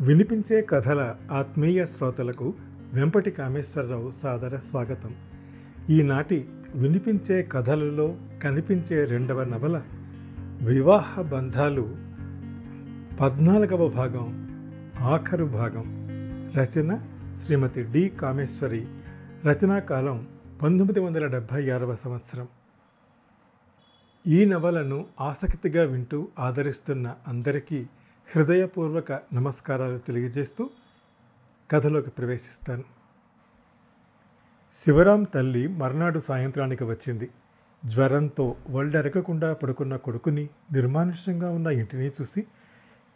వినిపించే కథల ఆత్మీయ శ్రోతలకు వెంపటి కామేశ్వరరావు సాదర స్వాగతం. ఈనాటి వినిపించే కథలలో కనిపించే రెండవ నవల వివాహ బంధాలు పద్నాలుగవ భాగం ఆఖరు భాగం. రచన శ్రీమతి డి కామేశ్వరి. రచనా కాలం పంతొమ్మిది వందల డెబ్భై ఆరవ సంవత్సరం. ఈ నవలను ఆసక్తిగా వింటూ ఆదరిస్తున్న అందరికీ హృదయపూర్వక నమస్కారాలు తెలియజేస్తూ కథలోకి ప్రవేశిస్తాను. శివరాం తల్లి మర్నాడు సాయంత్రానికి వచ్చింది. జ్వరంతో ఒళ్ళెరగకుండా పడుకున్న కొడుకుని నిర్మానుష్యంగా ఉన్న ఇంటిని చూసి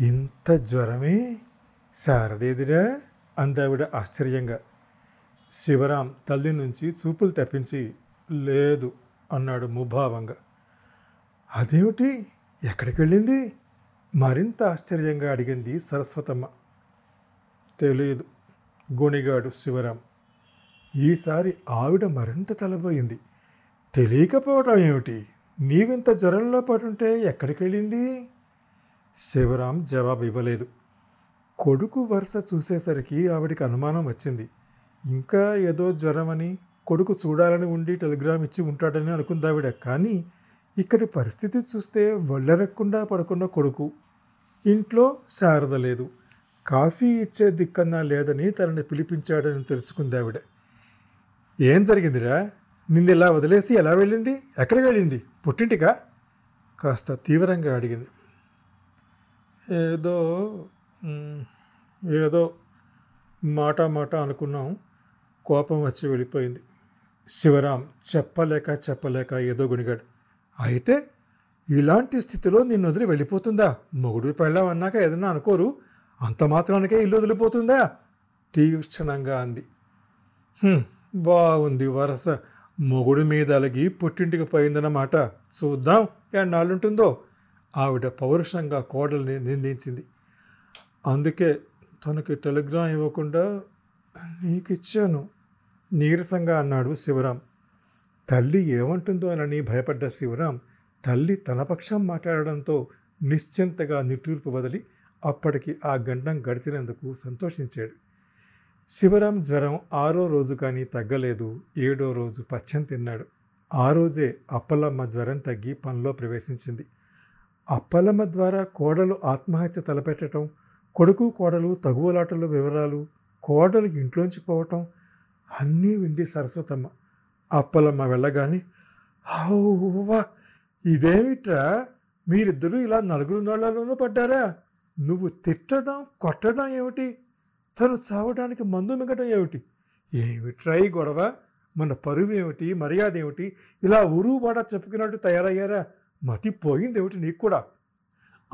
ఇంత జ్వరమే? శారదేదిరా? అందావిడ ఆశ్చర్యంగా. శివరాం తల్లి నుంచి చూపులు తెప్పించి లేదు అన్నాడు ముభావంగా. అదేమిటి? ఎక్కడికి వెళ్ళింది? మరింత ఆశ్చర్యంగా అడిగింది సరస్వతమ్మ. తెలియదు గుణిగాడు శివరాం. ఈసారి ఆవిడ మరింత తలబోయింది. తెలియకపోవడం ఏమిటి? నీవింత జ్వరంలో పడుంటే ఎక్కడికి వెళ్ళింది? శివరాం జవాబు ఇవ్వలేదు. కొడుకు వరుస చూసేసరికి ఆవిడికి అనుమానం వచ్చింది. ఇంకా ఏదో జ్వరమని కొడుకు చూడాలని ఉండి టెలిగ్రామ్ ఇచ్చి ఉంటాడని అనుకుందావిడ కానీ ఇక్కడి పరిస్థితి చూస్తే ఒళ్ళెరక్కుండా పడుకున్న కొడుకు. ఇంట్లో శారద లేదు. కాఫీ ఇచ్చే దిక్కన్నా లేదని తనని పిలిపించాడని తెలుసుకుంది ఆవిడ. ఏం జరిగిందిరా? నిన్ను ఇలా వదిలేసి ఎలా వెళ్ళింది? ఎక్కడికి వెళ్ళింది? పుట్టింటికా? కాస్త తీవ్రంగా అడిగింది. ఏదో ఏదో మాట మాట అనుకున్నాం. కోపం వచ్చి వెళ్ళిపోయింది. శివరాం చెప్పలేక చెప్పలేక ఏదో గుణిగాడు అయితే ఇలాంటి స్థితిలో నిన్ను వదిలి వెళ్ళిపోతుందా? మొగుడు పెళ్ళాం అన్నాక ఏదన్నా అనుకోరు. అంత మాత్రానికే ఇల్లు వదిలిపోతుందా? తీక్షణంగా అంది. బాగుంది వరస. మొగుడు మీద అలిగి పుట్టింటికి పోయిందన్నమాట చూద్దాం ఎన్నాళ్ళుంటుందో. ఆవిడ పౌరుషంగా కోడల్ని నిందించింది అందుకే తనకి టెలిగ్రామ్ ఇవ్వకుండా నీకు ఇచ్చాను నీరసంగా అన్నాడు శివరాం. తల్లి ఏమంటుందో అనని భయపడ్డ శివరాం తల్లి తన పక్షం మాట్లాడడంతో నిశ్చింతగా నిట్టూర్పు వదిలి అప్పటికి ఆ గండం గడిచినందుకు సంతోషించాడు. శివరాం జ్వరం ఆరో రోజు కానీ తగ్గలేదు ఏడో రోజు పచ్చం తిన్నాడు. ఆ రోజే అప్పలమ్మ జ్వరం తగ్గి పనిలో ప్రవేశించింది. అప్పలమ్మ ద్వారా కోడలు ఆత్మహత్య తలపెట్టడం కొడుకు కోడలు తగువలాటల వివరాలు కోడలు ఇంట్లోంచి పోవటం అన్నీ వింది సరస్వతమ్మ. అప్పలమ్మ వెళ్ళగాని హౌవా ఇదేమిట్రా? మీరిద్దరూ ఇలా నలుగురు నోళ్ళలోనూ పడ్డారా? నువ్వు తిట్టడం కొట్టడం ఏమిటి? తను చావడానికి మందు మిగటం ఏమిటి? ఏమిట్రా ఈ గొడవ? మన పరువు ఏమిటి? మర్యాద ఏమిటి? ఇలా ఉరువు వాడ చెప్పుకున్నట్టు తయారయ్యారా? మతి పోయింది ఏమిటి నీకు కూడా?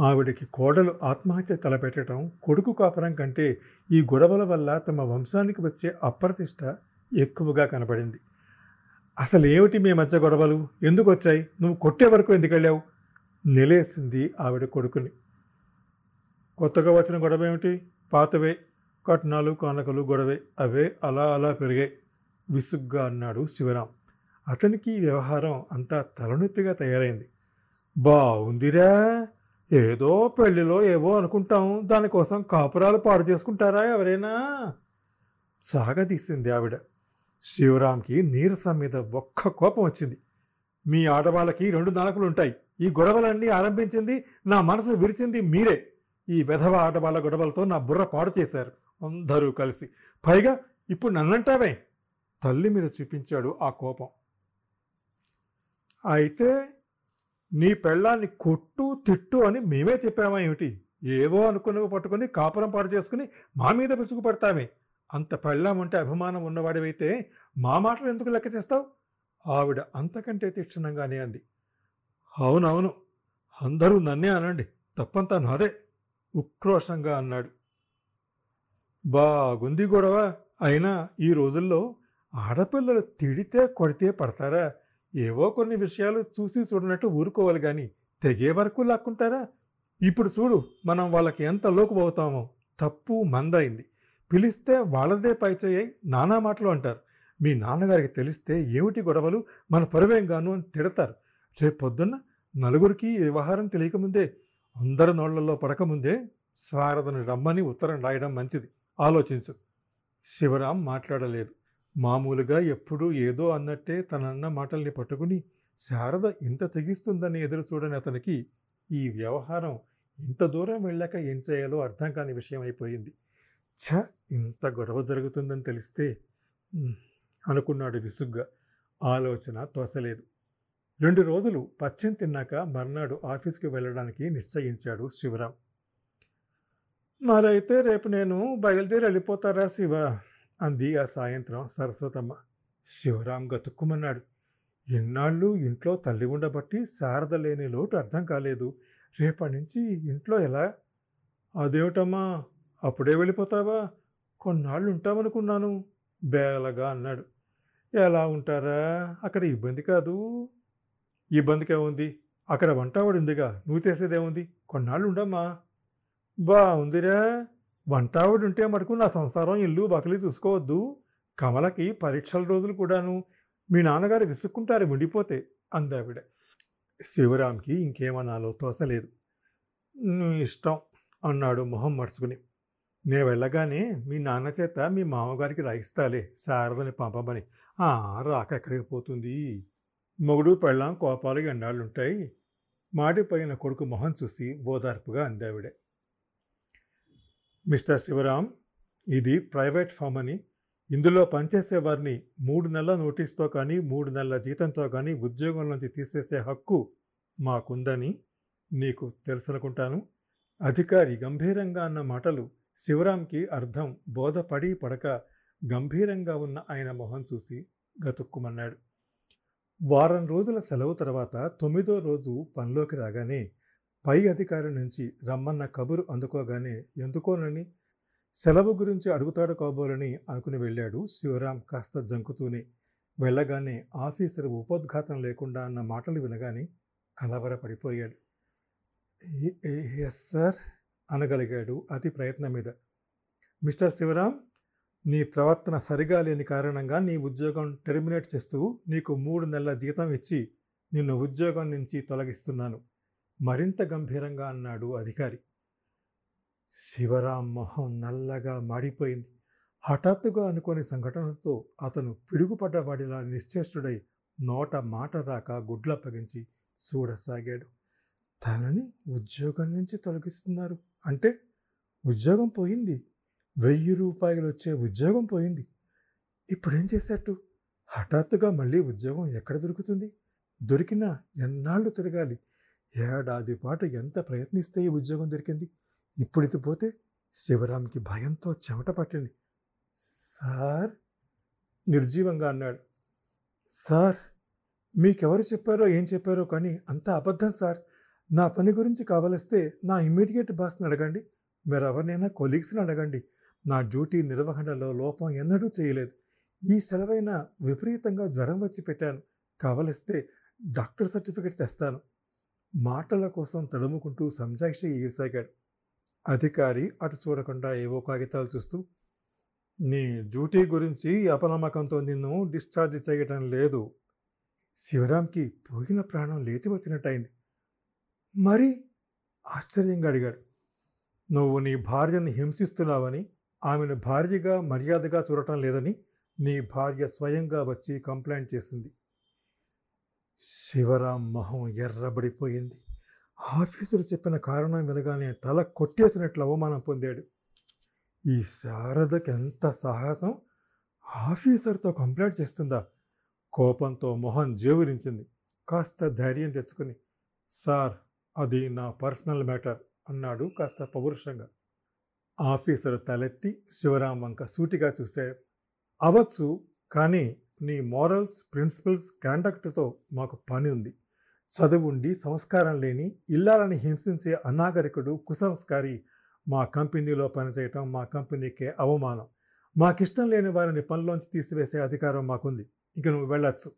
ఆవిడకి కోడలు ఆత్మహత్య తలపెట్టడం కొడుకు కాపరం కంటే ఈ గొడవల వల్ల తమ వంశానికి వచ్చే అప్రతిష్ట ఎక్కువగా కనబడింది. అసలు ఏమిటి మీ మధ్య గొడవలు? ఎందుకు వచ్చాయి నువ్వు కొట్టే వరకు ఎందుకు వెళ్ళావు? నిలేసింది ఆవిడ కొడుకుని. కొత్తగా వచ్చిన గొడవ ఏమిటి పాతవే. కట్నాలు కానకలు గొడవే. అవే అలా అలా పెరిగాయి. విసుగ్గా అన్నాడు శివరాం. అతనికి వ్యవహారం అంతా తలనొప్పిగా తయారైంది. బాగుందిరా ఏదో పెళ్ళిలో ఏవో అనుకుంటాం. దానికోసం కాపురాలు పాడు చేసుకుంటారా ఎవరైనా? సాగదీసింది ఆవిడ. శివరాంకి నీరసం మీద ఒక్క కోపం వచ్చింది. మీ ఆడవాళ్ళకి రెండు నాలుకలు ఉంటాయి. ఈ గొడవలన్నీ ఆరంభించింది నా మనసు విరిచింది మీరే. ఈ వెధవ ఆడవాళ్ళ గొడవలతో నా బుర్ర పాడు చేశారు. అందరూ కలిసి. పైగా ఇప్పుడు నన్నంటావే? తల్లి మీద చూపించాడు ఆ కోపం. అయితే నీ పెళ్ళాన్ని కొట్టు తిట్టు అని మేమే చెప్పామా ఏమిటి? ఏవో అనుకున్నవి పట్టుకొని కాపురం పాడు చేసుకుని మా మీద విసుగు పడతామే అంత పెళ్ళామంటే అభిమానం ఉన్నవాడివైతే మా మాటలు ఎందుకు లెక్క చేస్తావు? ఆవిడ అంతకంటే తీక్షణంగానే అంది. అవునవును అందరూ నన్నే అనండి తప్పంతా నాదే ఉక్రోషంగా అన్నాడు. బాగుంది గొడవ అయినా ఈ రోజుల్లో ఆడపిల్లలు తిడితే కొడితే పడతారా? ఏవో కొన్ని విషయాలు చూసి చూడనట్టు ఊరుకోవాలి కానీ తెగే వరకు లాక్కుంటారా? ఇప్పుడు చూడు మనం వాళ్ళకి ఎంత లోకు పోతామో తప్పు మందైంది పిలిస్తే వాళ్ళదే పైచేయి నానా మాటలు అంటారు. మీ నాన్నగారికి తెలిస్తే ఏమిటి గొడవలు? మన పరువేం గాను అని తిడతారు. రేపు పొద్దున్న నలుగురికి వ్యవహారం తెలియకముందే అందరి నోళ్ళలో పడకముందే శారదను రమ్మని ఉత్తరం రాయడం మంచిది. ఆలోచించు. శివరాం మాట్లాడలేదు. మామూలుగా ఎప్పుడూ ఏదో అన్నట్టే తనన్న మాటల్ని పట్టుకుని శారద ఇంత తెగిస్తుందని ఎదురు చూడని అతనికి ఈ వ్యవహారం ఇంత దూరం వెళ్ళాక ఏం చేయాలో అర్థం కాని విషయం అయిపోయింది. ఛ! ఇంత గొడవ జరుగుతుందని తెలిస్తే అనుకున్నాడు విసుగ్గా. ఆలోచన తోసలేదు. రెండు రోజులు పచ్చం తిన్నాక మర్నాడు ఆఫీస్కి వెళ్ళడానికి నిశ్చయించాడు శివరాం. మరైతే రేపు నేను బయలుదేరి వెళ్ళిపోతారా శివ? అంది ఆ సాయంత్రం సరస్వతమ్మ. శివరాం గతుక్కుమన్నాడు. ఇన్నాళ్ళు ఇంట్లో తల్లి ఉండబట్టి శారద లేని లోటు అర్థం కాలేదు. రేపటి నుంచి ఇంట్లో ఎలా? అదేమిటమ్మా? అప్పుడే వెళ్ళిపోతావా? కొన్నాళ్ళు ఉంటామనుకున్నాను బేలగా అన్నాడు. ఎలా ఉంటారా? అక్కడ ఇబ్బంది కాదు. ఇబ్బందికే ఉంది అక్కడ వంటవాడు ఉందిగా నువ్వు చేసేదేముంది? కొన్నాళ్ళు ఉండమ్మా బాగుందిరా వంటావిడ ఉంటే మటుకు నా సంసారం ఇల్లు బకలి చూసుకోవద్దు. కమలకి పరీక్షల రోజులు కూడాను. మీ నాన్నగారు విసుక్కుంటారు ఉండిపోతే అందావిడ. శివరాంకి ఇంకేమనాలో తోసలేదు ఇష్టం అన్నాడు మొహం మర్చుకుని. నేను వెళ్ళగానే మీ నాన్న చేత మీ మామగారికి రాయిస్తాలే శారదని పంపమని. "ఆ, రాక ఎక్కడికి పోతుంది? మొగుడు పెళ్ళాం కోపాలు ఎండాళ్ళుంటాయి. మాడిపోయిన కొడుకు మొహం చూసి ఓదార్పుగా అందావిడే. మిస్టర్ శివరాం ఇది ప్రైవేట్ ఫామ్ అని. ఇందులో పనిచేసే వారిని మూడు నెలల నోటీస్తో కానీ మూడు నెలల జీతంతో కానీ ఉద్యోగం నుంచి తీసేసే హక్కు మాకుందని నీకు తెలుసనుకుంటాను. అధికారి గంభీరంగా అన్న మాటలు శివరాంకి అర్థం బోధపడి పడక గంభీరంగా ఉన్న ఆయన మొహం చూసి గతుక్కుమన్నాడు. వారం రోజుల సెలవు తర్వాత తొమ్మిదో రోజు పనిలోకి రాగానే పై అధికారి నుంచి రమ్మన్న కబురు అందుకోగానే ఎందుకోనని? సెలవు గురించి అడుగుతాడు కాబోలని అనుకుని వెళ్ళాడు శివరాం కాస్త జంకుతూనే. వెళ్ళగానే ఆఫీసర్ ఉపోద్ఘాతం లేకుండా అన్న మాటలు వినగానే కలవరపడిపోయాడు. Yes sir? అనగలిగాడు అతి ప్రయత్నం మీద. మిస్టర్ శివరాం నీ ప్రవర్తన సరిగా లేని కారణంగా నీ ఉద్యోగం టెర్మినేట్ చేస్తూ నీకు మూడు నెలల జీతం ఇచ్చి నిన్ను ఉద్యోగం నుంచి తొలగిస్తున్నాను. మరింత గంభీరంగా అన్నాడు అధికారి. శివరాం మొహం నల్లగా మాడిపోయింది. హఠాత్తుగా అనుకోని సంఘటనతో అతను పిడుగుపడ్డవాడిలా నిశ్చేష్టుడై నోట మాట రాక గుడ్లప్పగించి చూడసాగాడు. తనని ఉద్యోగం నుంచి తొలగిస్తున్నారు. అంటే ఉద్యోగం పోయింది. వెయ్యి రూపాయలు వచ్చే ఉద్యోగం పోయింది. ఇప్పుడేం చేసేట్టు? హఠాత్తుగా మళ్ళీ ఉద్యోగం ఎక్కడ దొరుకుతుంది? దొరికినా ఎన్నాళ్ళు తిరగాలి? ఏడాది పాటు ఎంత ప్రయత్నిస్తే ఈ ఉద్యోగం దొరికింది? ఇప్పుడు ఇది పోతే శివరాంకి భయంతో చెమట పట్టింది. సార్? నిర్జీవంగా అన్నాడు. సార్ మీకెవరు చెప్పారో ఏం చెప్పారో కానీ అంతా అబద్ధం సార్. నా పని గురించి కావలిస్తే నా ఇమ్మీడియట్ బాస్ని అడగండి. మీరు ఎవరినైనా కొలీగ్స్ని అడగండి. నా డ్యూటీ నిర్వహణలో లోపం ఎన్నడూ చేయలేదు. ఈ సెలవైన విపరీతంగా జ్వరం వచ్చి పెట్టాను. కావలిస్తే డాక్టర్ సర్టిఫికెట్ తెస్తాను. మాటల కోసం తడుముకుంటూ సంజాక్షి ఎగిసాగాడు అధికారి అటు చూడకుండా ఏవో కాగితాలు చూస్తూ నీ డ్యూటీ గురించి అపనమ్మకంతో నిన్ను డిశ్చార్జ్ చేయటం లేదు. శివరాంకి పోయిన ప్రాణం లేచి వచ్చినట్టయింది. మరి ఆశ్చర్యంగా అడిగాడు. నువ్వు నీ భార్యను హింసిస్తున్నావని ఆమెను భార్యగా మర్యాదగా చూడటం లేదని నీ భార్య స్వయంగా వచ్చి కంప్లైంట్ చేసింది. శివరాం మొహం ఎర్రబడిపోయింది. ఆఫీసులు చెప్పిన కారణం వినగానే తల కొట్టేసినట్లు అవమానం పొందాడు. ఈ శారదకి ఎంత సాహసం? ఆఫీసర్తో కంప్లైంట్ చేస్తుందా? కోపంతో మొహం జేవురించింది. కాస్త ధైర్యం తెచ్చుకుని సార్ అది నా పర్సనల్ మ్యాటర్ అన్నాడు కాస్త పౌరుషంగా. ఆఫీసర్ తలెత్తి శివరాం వంక సూటిగా చూశాడు. అవచ్చు కానీ నీ మోరల్స్ ప్రిన్సిపల్స్ కాండక్ట్తో మాకు పని ఉంది. చదువుండి సంస్కారం లేని ఇల్లాలని హింసించే అనాగరికుడు కుసంస్కారి మా కంపెనీలో పనిచేయటం మా కంపెనీకే అవమానం. మాకిష్టం లేని వారిని పనిలోంచి తీసివేసే అధికారం మాకుంది. ఇక నువ్వు వెళ్ళొచ్చు.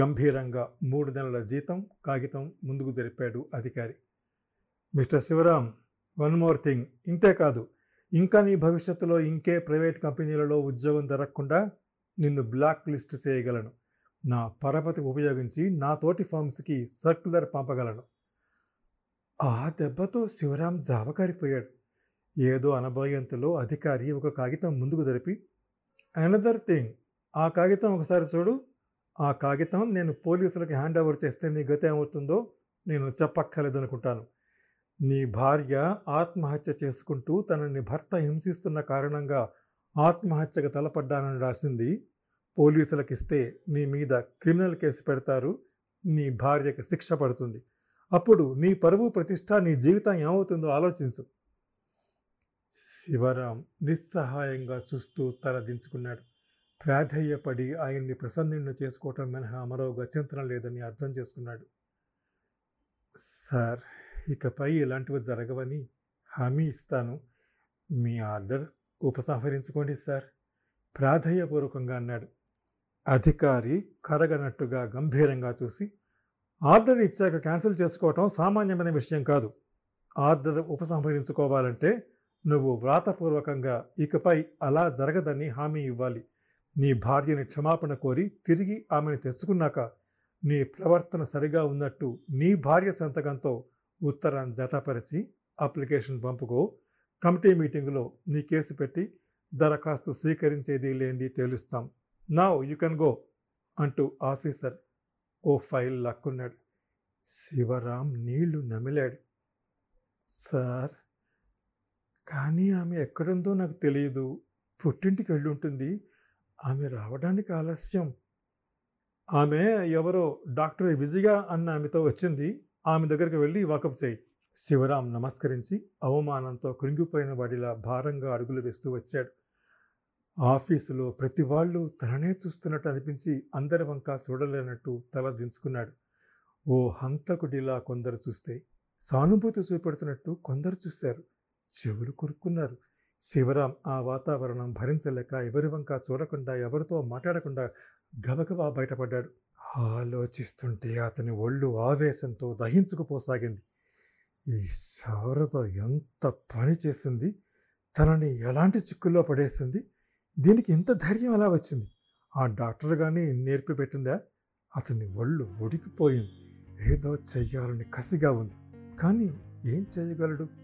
గంభీరంగా మూడు నెలల జీతం కాగితం ముందుకు జరిపాడు అధికారి. Mister Shivaram one more thing. ఇంతే కాదు ఇంకా నీ భవిష్యత్తులో ఇంకే ప్రైవేట్ కంపెనీలలో ఉద్యోగం దొరకకుండా నిన్ను బ్లాక్ లిస్ట్ చేయగలను. నా పరపతి ఉపయోగించి నా తోటి ఫామ్స్కి సర్క్యులర్ పంపగలను. ఆ దెబ్బతో శివరాం జావకారిపోయాడు. ఏదో అనబోయేంతలో అధికారి ఒక కాగితం ముందుకు జరిపి అనదర్ థింగ్ ఆ కాగితం ఒకసారి చూడు. ఆ కాగితం నేను పోలీసులకు హ్యాండ్ ఓవర్ చేస్తే నీ గత ఏమవుతుందో నేను చెప్పక్కర్లేదనుకుంటాను. నీ భార్య ఆత్మహత్య చేసుకుంటూ తనని భర్త హింసిస్తున్న కారణంగా ఆత్మహత్యకు తలపడ్డానని రాసింది పోలీసులకు ఇస్తే నీ మీద క్రిమినల్ కేసు పెడతారు నీ భార్యకి శిక్ష పడుతుంది. అప్పుడు నీ పరువు ప్రతిష్ట నీ జీవితం ఏమవుతుందో ఆలోచించు. శివరాం నిస్సహాయంగా చూస్తూ తల దించుకున్నాడు. ప్రాధేయపడి ఆయన్ని ప్రసన్నుణ్ణి చేసుకోవటం మినహా మరో గత్యంతరం లేదని అర్థం చేసుకున్నాడు. సార్ ఇకపై ఇలాంటివి జరగవని హామీ ఇస్తాను. మీ ఆర్డర్ ఉపసంహరించుకోండి సార్ ప్రాధేయపూర్వకంగా అన్నాడు. అధికారి కరగనట్టుగా గంభీరంగా చూసి ఆర్డర్ ఇచ్చాక క్యాన్సిల్ చేసుకోవటం సామాన్యమైన విషయం కాదు. ఆర్డర్ ఉపసంహరించుకోవాలంటే నువ్వు వ్రాతపూర్వకంగా ఇకపై అలా జరగదని హామీ ఇవ్వాలి. నీ భార్యని క్షమాపణ కోరి తిరిగి ఆమెను తెచ్చుకున్నాక నీ ప్రవర్తన సరిగా ఉన్నట్టు నీ భార్య సంతకంతో ఉత్తరాన్ని జతపరిచి అప్లికేషన్ పంపుకో. కమిటీ మీటింగ్లో నీ కేసు పెట్టి దరఖాస్తు స్వీకరించేది లేనిది తేలుస్తాం. నౌ యు కెన్ గో అంటూ ఆఫీసర్ ఓ ఫైల్ లాక్కున్నాడు. శివరాం నీళ్ళు నమిలాడు. సార్ కానీ ఆమె ఎక్కడుందో నాకు తెలియదు. పుట్టింటికి వెళ్ళి ఉంటుంది ఆమె రావడానికి ఆలస్యం. ఆమె ఎవరో డాక్టర్ విజయ అన్న ఆమెతో వచ్చింది. ఆమె దగ్గరికి వెళ్ళి వాకప్ చేయి. శివరాం నమస్కరించి అవమానంతో కృంగిపోయిన వాడిలా భారంగా అడుగులు వేస్తూ వచ్చాడు. ఆఫీసులో ప్రతి వాళ్ళు తననే చూస్తున్నట్టు అనిపించి అందరి వంక చూడలేనట్టు తల దించుకున్నాడు. ఓ హంతకుడిలా కొందరు చూస్తే సానుభూతి చూపెడుతున్నట్టు కొందరు చూశారు. చెవులు కొరుక్కున్నారు. శివరాం ఆ వాతావరణం భరించలేక ఎవరి వంక చూడకుండా ఎవరితో మాట్లాడకుండా గబగబా బయటపడ్డాడు. ఆలోచిస్తుంటే అతని ఒళ్ళు ఆవేశంతో దహించుకుపోసాగింది. ఈ శారద ఎంత పని చేసింది? తనని ఎలాంటి చిక్కుల్లో పడేసింది? దీనికి ఇంత ధైర్యం ఎలా వచ్చింది? ఆ డాక్టర్ కానీ నేర్పి పెట్టిందా? అతని ఒళ్ళు ఉడికిపోయింది. ఏదో చెయ్యాలని కసిగా ఉంది. కానీ ఏం చేయగలడు?